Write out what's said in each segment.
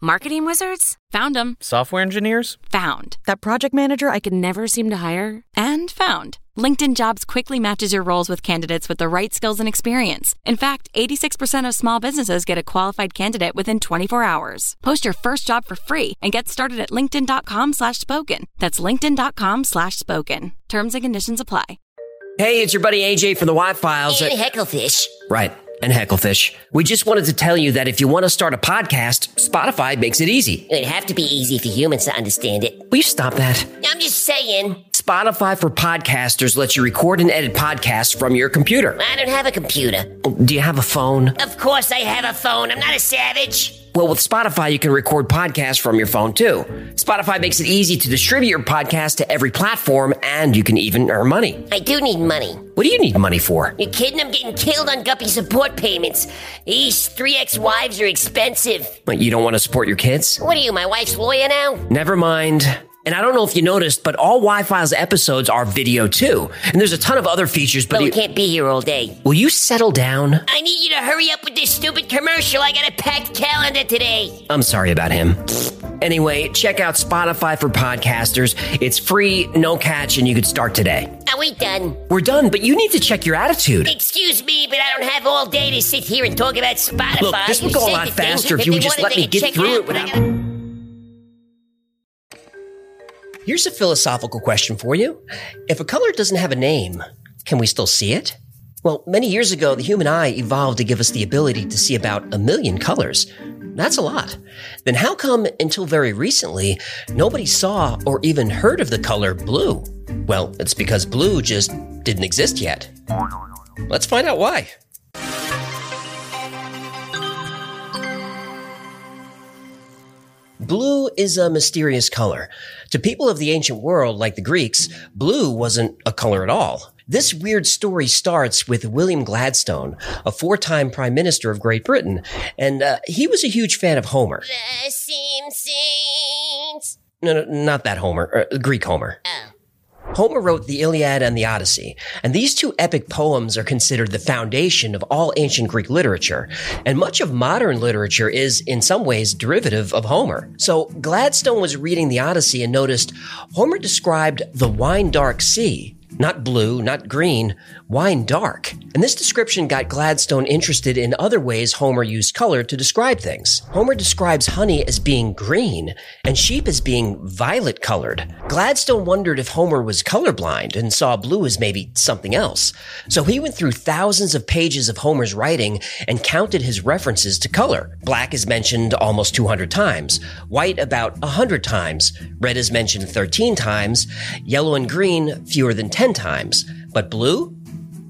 Marketing wizards? Found them. Software engineers? Found. That project manager I could never seem to hire? And found. LinkedIn Jobs quickly matches your roles with candidates with the right skills and experience. In fact, 86% of small businesses get a qualified candidate within 24 hours. Post your first job for free and get started at linkedin.com slash spoken. That's linkedin.com slash spoken. Terms and conditions apply. Hey, it's your buddy AJ from the Why Files. And Hecklefish. Right. And Hecklefish. We just wanted to tell you that if you want to start a podcast, Spotify makes it easy. It'd have to be easy for humans to understand it. Will you stop that? I'm just saying. Spotify for podcasters lets you record and edit podcasts from your computer. I don't have a computer. Do you have a phone? Of course I have a phone. I'm not a savage. Well, with Spotify, you can record podcasts from your phone too. Spotify makes it easy to distribute your podcast to every platform, and you can even earn money. I do need money. What do you need money for? You kidding? I'm getting killed on Guppy support payments. These three ex-wives are expensive. But you don't want to support your kids? What are you, my wife's lawyer now? Never mind. And I don't know if you noticed, but all Why Files episodes are video too. And there's a ton of other features, but But we you- can't be here all day. will you settle down? I need you to hurry up with this stupid commercial. I got a packed calendar today. I'm sorry about him. Anyway, check out Spotify for podcasters. It's free, no catch, and you could start today. Are we done? We're done, but you need to check your attitude. Excuse me, but I don't have all day to sit here and talk about Spotify. Look, this would go a lot thing. faster if you would just let me get through it without- Here's a philosophical question for you. If a color doesn't have a name, can we still see it? Well, many years ago, the human eye evolved to give us the ability to see about a million colors. That's a lot. Then how come until very recently, nobody saw or even heard of the color blue? Well, it's because blue just didn't exist yet. Let's find out why. Blue is a mysterious color. To people of the ancient world, like the Greeks, blue wasn't a color at all. This weird story starts with William Gladstone, a four-time prime minister of Great Britain, and uh, he was a huge fan of Homer. No, no, not that Homer, uh, Greek Homer. Oh. Homer wrote the Iliad and the Odyssey, and these two epic poems are considered the foundation of all ancient Greek literature, and much of modern literature is, in some ways, derivative of Homer. So Gladstone was reading the Odyssey and noticed Homer described the wine dark sea, not blue, not green, wine dark. And this description got Gladstone interested in other ways Homer used color to describe things. Homer describes honey as being green and sheep as being violet colored. Gladstone wondered if Homer was colorblind and saw blue as maybe something else. So he went through thousands of pages of Homer's writing and counted his references to color. Black is mentioned almost 200 times, white about 100 times, red is mentioned 13 times, yellow and green fewer than 10 times, but blue?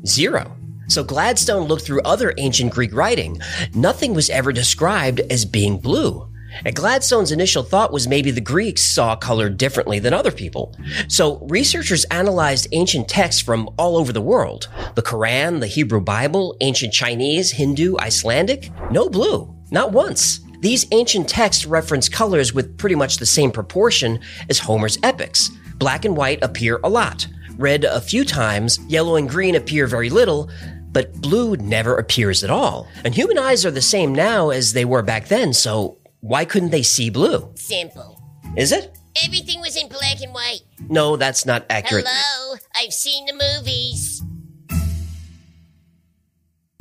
Zero. So Gladstone looked through other ancient Greek writing. Nothing was ever described as being blue. And Gladstone's initial thought was maybe the Greeks saw color differently than other people. So researchers analyzed ancient texts from all over the world. The Quran, the Hebrew Bible, ancient Chinese, Hindu, Icelandic. No blue. Not once. These ancient texts reference colors with pretty much the same proportion as Homer's epics. Black and white appear a lot. Red a few times, yellow and green appear very little, but blue never appears at all. And human eyes are the same now as they were back then, so why couldn't they see blue? Simple. Is it? Everything was in black and white. No, that's not accurate. Hello? I've seen the movies.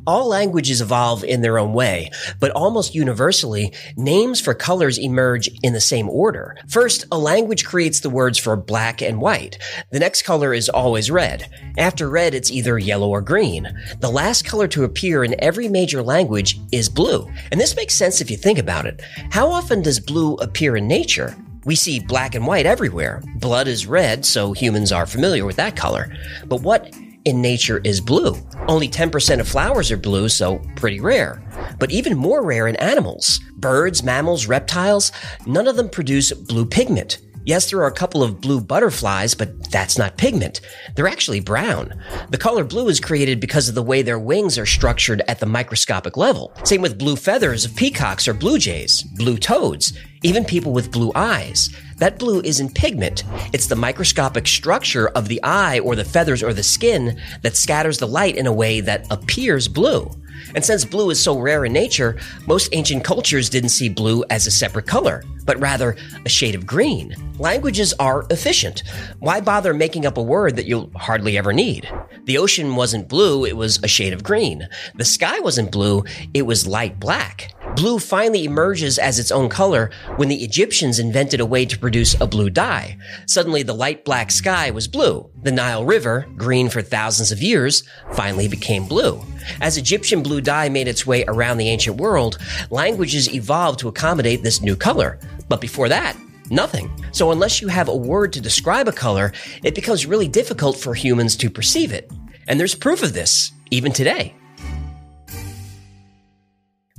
All languages evolve in their own way, but almost universally, names for colors emerge in the same order. First, a language creates the words for black and white. The next color is always red. After red, it's either yellow or green. The last color to appear in every major language is blue. And this makes sense if you think about it. How often does blue appear in nature? We see black and white everywhere. Blood is red, so humans are familiar with that color. But what in nature is blue. Only 10% of flowers are blue, so pretty rare. But even more rare in animals. Birds, mammals, reptiles, none of them produce blue pigment. Yes, there are a couple of blue butterflies, but that's not pigment. They're actually brown. The color blue is created because of the way their wings are structured at the microscopic level. Same with blue feathers of peacocks or blue jays, blue toads, even people with blue eyes. That blue isn't pigment. It's the microscopic structure of the eye or the feathers or the skin that scatters the light in a way that appears blue. And since blue is so rare in nature, most ancient cultures didn't see blue as a separate color, but rather a shade of green. Languages are efficient. Why bother making up a word that you'll hardly ever need? The ocean wasn't blue, it was a shade of green. The sky wasn't blue, it was light black. Blue finally emerges as its own color when the Egyptians invented a way to produce a blue dye. Suddenly, the light black sky was blue. The Nile River, green for thousands of years, finally became blue. As Egyptian blue dye made its way around the ancient world, languages evolved to accommodate this new color. But before that, nothing. So unless you have a word to describe a color, it becomes really difficult for humans to perceive it. And there's proof of this, even today.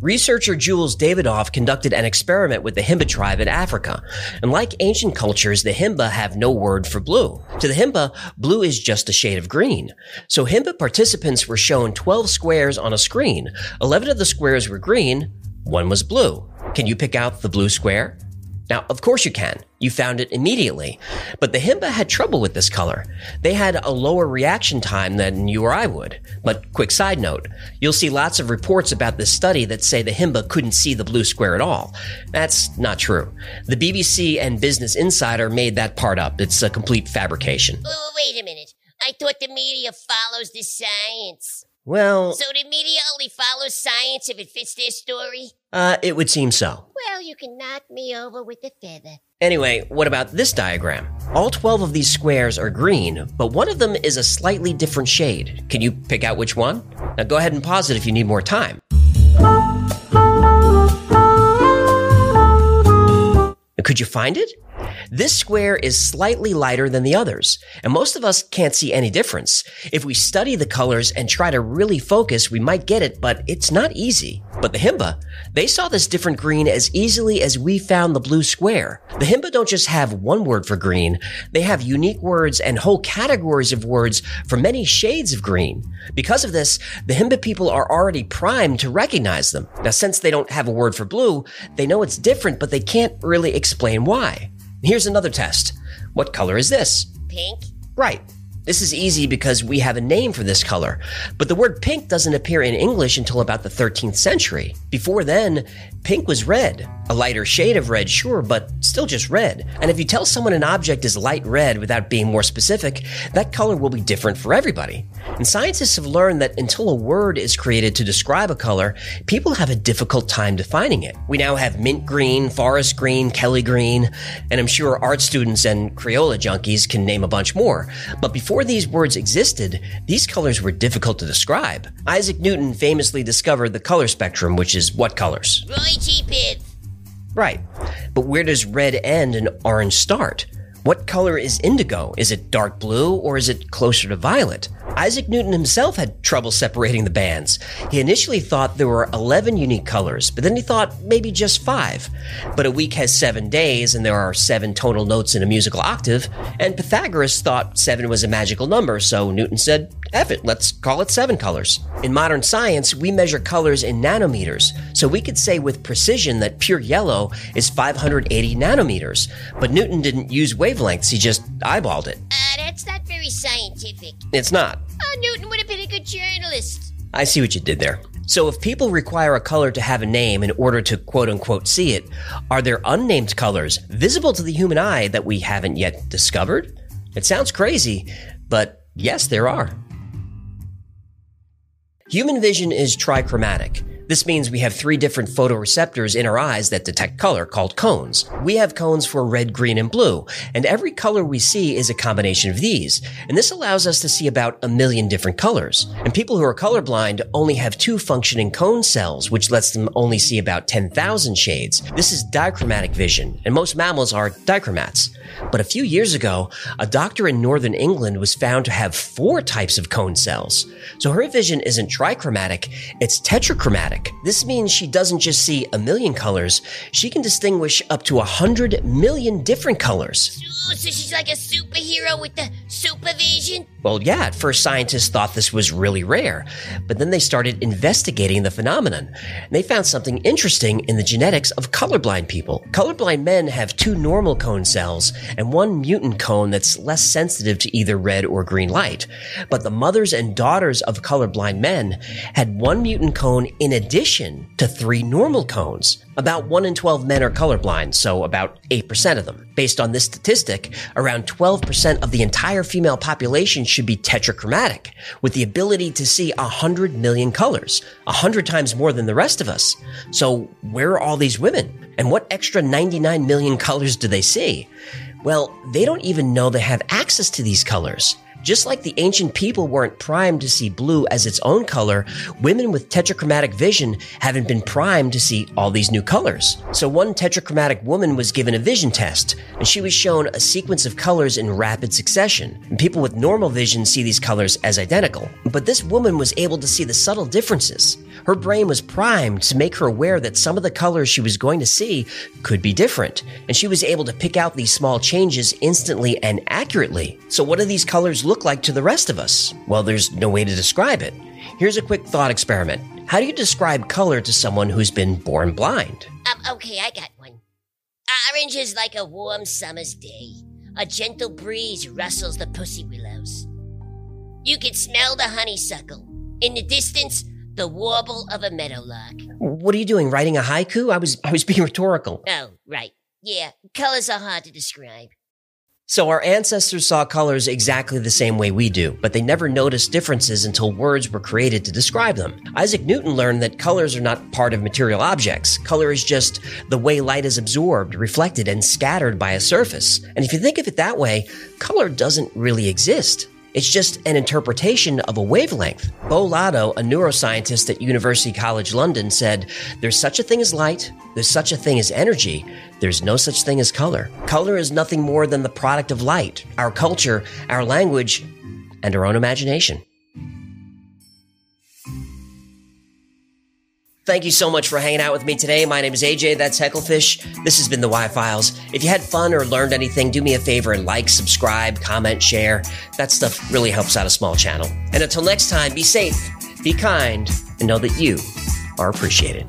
Researcher Jules Davidoff conducted an experiment with the Himba tribe in Africa. And like ancient cultures, the Himba have no word for blue. To the Himba, blue is just a shade of green. So Himba participants were shown 12 squares on a screen. 11 of the squares were green, one was blue. Can you pick out the blue square? Now, of course you can. You found it immediately. But the Himba had trouble with this color. They had a lower reaction time than you or I would. But quick side note, you'll see lots of reports about this study that say the Himba couldn't see the blue square at all. That's not true. The BBC and Business Insider made that part up. It's a complete fabrication. Oh, wait a minute. I thought the media follows the science. Well, So the media only follows science if it fits their story? uh, it would seem so. Well, you can knock me over with a feather. Anyway, what about this diagram? All 12 of these squares are green, but one of them is a slightly different shade. Can you pick out which one? Now go ahead and pause it if you need more time. Could you find it? This square is slightly lighter than the others, and most of us can't see any difference. If we study the colors and try to really focus, we might get it, but it's not easy. But the Himba, they saw this different green as easily as we found the blue square. The Himba don't just have one word for green, they have unique words and whole categories of words for many shades of green. Because of this, the Himba people are already primed to recognize them. Now, since they don't have a word for blue, they know it's different, but they can't really explain why. Here's another test. What color is this? Pink? Right. This is easy because we have a name for this color, but the word pink doesn't appear in English until about the 13th century. Before then, pink was red. A lighter shade of red, sure, but still just red. And if you tell someone an object is light red without being more specific, that color will be different for everybody. And scientists have learned that until a word is created to describe a color, people have a difficult time defining it. We now have mint green, forest green, Kelly green, and I'm sure art students and Crayola junkies can name a bunch more. But before these words existed, these colors were difficult to describe. Isaac Newton famously discovered the color spectrum, which is what colors? Roy G. Biv. Right. But where does red end and orange start? What color is indigo? Is it dark blue or is it closer to violet? Isaac Newton himself had trouble separating the bands. He initially thought there were 11 unique colors, but then he thought maybe just five. But a week has seven days and there are seven tonal notes in a musical octave, and Pythagoras thought seven was a magical number, so Newton said, F it, let's call it seven colors. In modern science, we measure colors in nanometers, so we could say with precision that pure yellow is 580 nanometers. But Newton didn't use wavelengths, he just eyeballed it. Uh, that's not very scientific. It's not. Oh, Newton would have been a good journalist. I see what you did there. So if people require a color to have a name in order to quote unquote see it, are there unnamed colors visible to the human eye that we haven't yet discovered? It sounds crazy, but yes, there are. Human vision is trichromatic. This means we have three different photoreceptors in our eyes that detect color called cones. We have cones for red, green, and blue, and every color we see is a combination of these. And this allows us to see about a million different colors. And people who are colorblind only have two functioning cone cells, which lets them only see about 10,000 shades. This is dichromatic vision, and most mammals are dichromats. But a few years ago, a doctor in northern England was found to have four types of cone cells. So her vision isn't trichromatic, it's tetrachromatic. This means she doesn't just see a million colors, she can distinguish up to a hundred million different colors. So she's like a superhero with the supervision? Well, yeah, at first scientists thought this was really rare, but then they started investigating the phenomenon. And they found something interesting in the genetics of colorblind people. Colorblind men have two normal cone cells and one mutant cone that's less sensitive to either red or green light. But the mothers and daughters of colorblind men had one mutant cone in addition to three normal cones. About 1 in 12 men are colorblind, so about 8% of them. Based on this statistic, around 12% of the entire female population should be tetrachromatic, with the ability to see 100 million colors, 100 times more than the rest of us. So where are all these women? And what extra 99 million colors do they see? Well, they don't even know they have access to these colors. Just like the ancient people weren't primed to see blue as its own color, women with tetrachromatic vision haven't been primed to see all these new colors. So one tetrachromatic woman was given a vision test, and she was shown a sequence of colors in rapid succession. And people with normal vision see these colors as identical. But this woman was able to see the subtle differences. Her brain was primed to make her aware that some of the colors she was going to see could be different, and she was able to pick out these small changes instantly and accurately. So what do these colors look like to the rest of us? Well, there's no way to describe it. Here's a quick thought experiment. How do you describe color to someone who's been born blind? Um, okay, I got one. Orange is like a warm summer's day. A gentle breeze rustles the pussy willows. You can smell the honeysuckle. In the distance, the warble of a meadowlark. What are you doing? Writing a haiku? I was I was being rhetorical. Oh, right. Yeah, colors are hard to describe. So our ancestors saw colors exactly the same way we do, but they never noticed differences until words were created to describe them. Isaac Newton learned that colors are not part of material objects. Color is just the way light is absorbed, reflected, and scattered by a surface. And if you think of it that way, color doesn't really exist. It's just an interpretation of a wavelength. Beau Lotto, a neuroscientist at University College London, said, There's such a thing as light, there's such a thing as energy, there's no such thing as color. Color is nothing more than the product of light, our culture, our language, and our own imagination. Thank you so much for hanging out with me today. My name is AJ, that's Hecklefish. This has been the Why Files. If you had fun or learned anything, do me a favor and like, subscribe, comment, share. That stuff really helps out a small channel. And until next time, be safe, be kind, and know that you are appreciated.